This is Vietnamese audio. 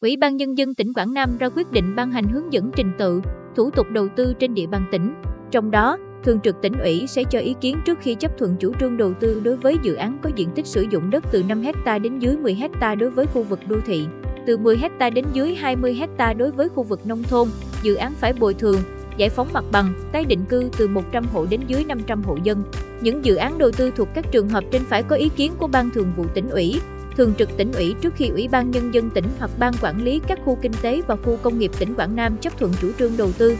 Ủy ban Nhân dân tỉnh Quảng Nam ra quyết định ban hành hướng dẫn trình tự, thủ tục đầu tư trên địa bàn tỉnh. Trong đó, Thường trực tỉnh ủy sẽ cho ý kiến trước khi chấp thuận chủ trương đầu tư đối với dự án có diện tích sử dụng đất từ 5 hecta đến dưới 10 hecta đối với khu vực đô thị, từ 10 hecta đến dưới 20 hecta đối với khu vực nông thôn. Dự án phải bồi thường, giải phóng mặt bằng, tái định cư từ 100 hộ đến dưới 500 hộ dân. Những dự án đầu tư thuộc các trường hợp trên phải có ý kiến của Ban Thường vụ tỉnh ủy, Thường trực tỉnh ủy trước khi Ủy ban Nhân dân tỉnh hoặc Ban quản lý các khu kinh tế và khu công nghiệp tỉnh Quảng Nam chấp thuận chủ trương đầu tư.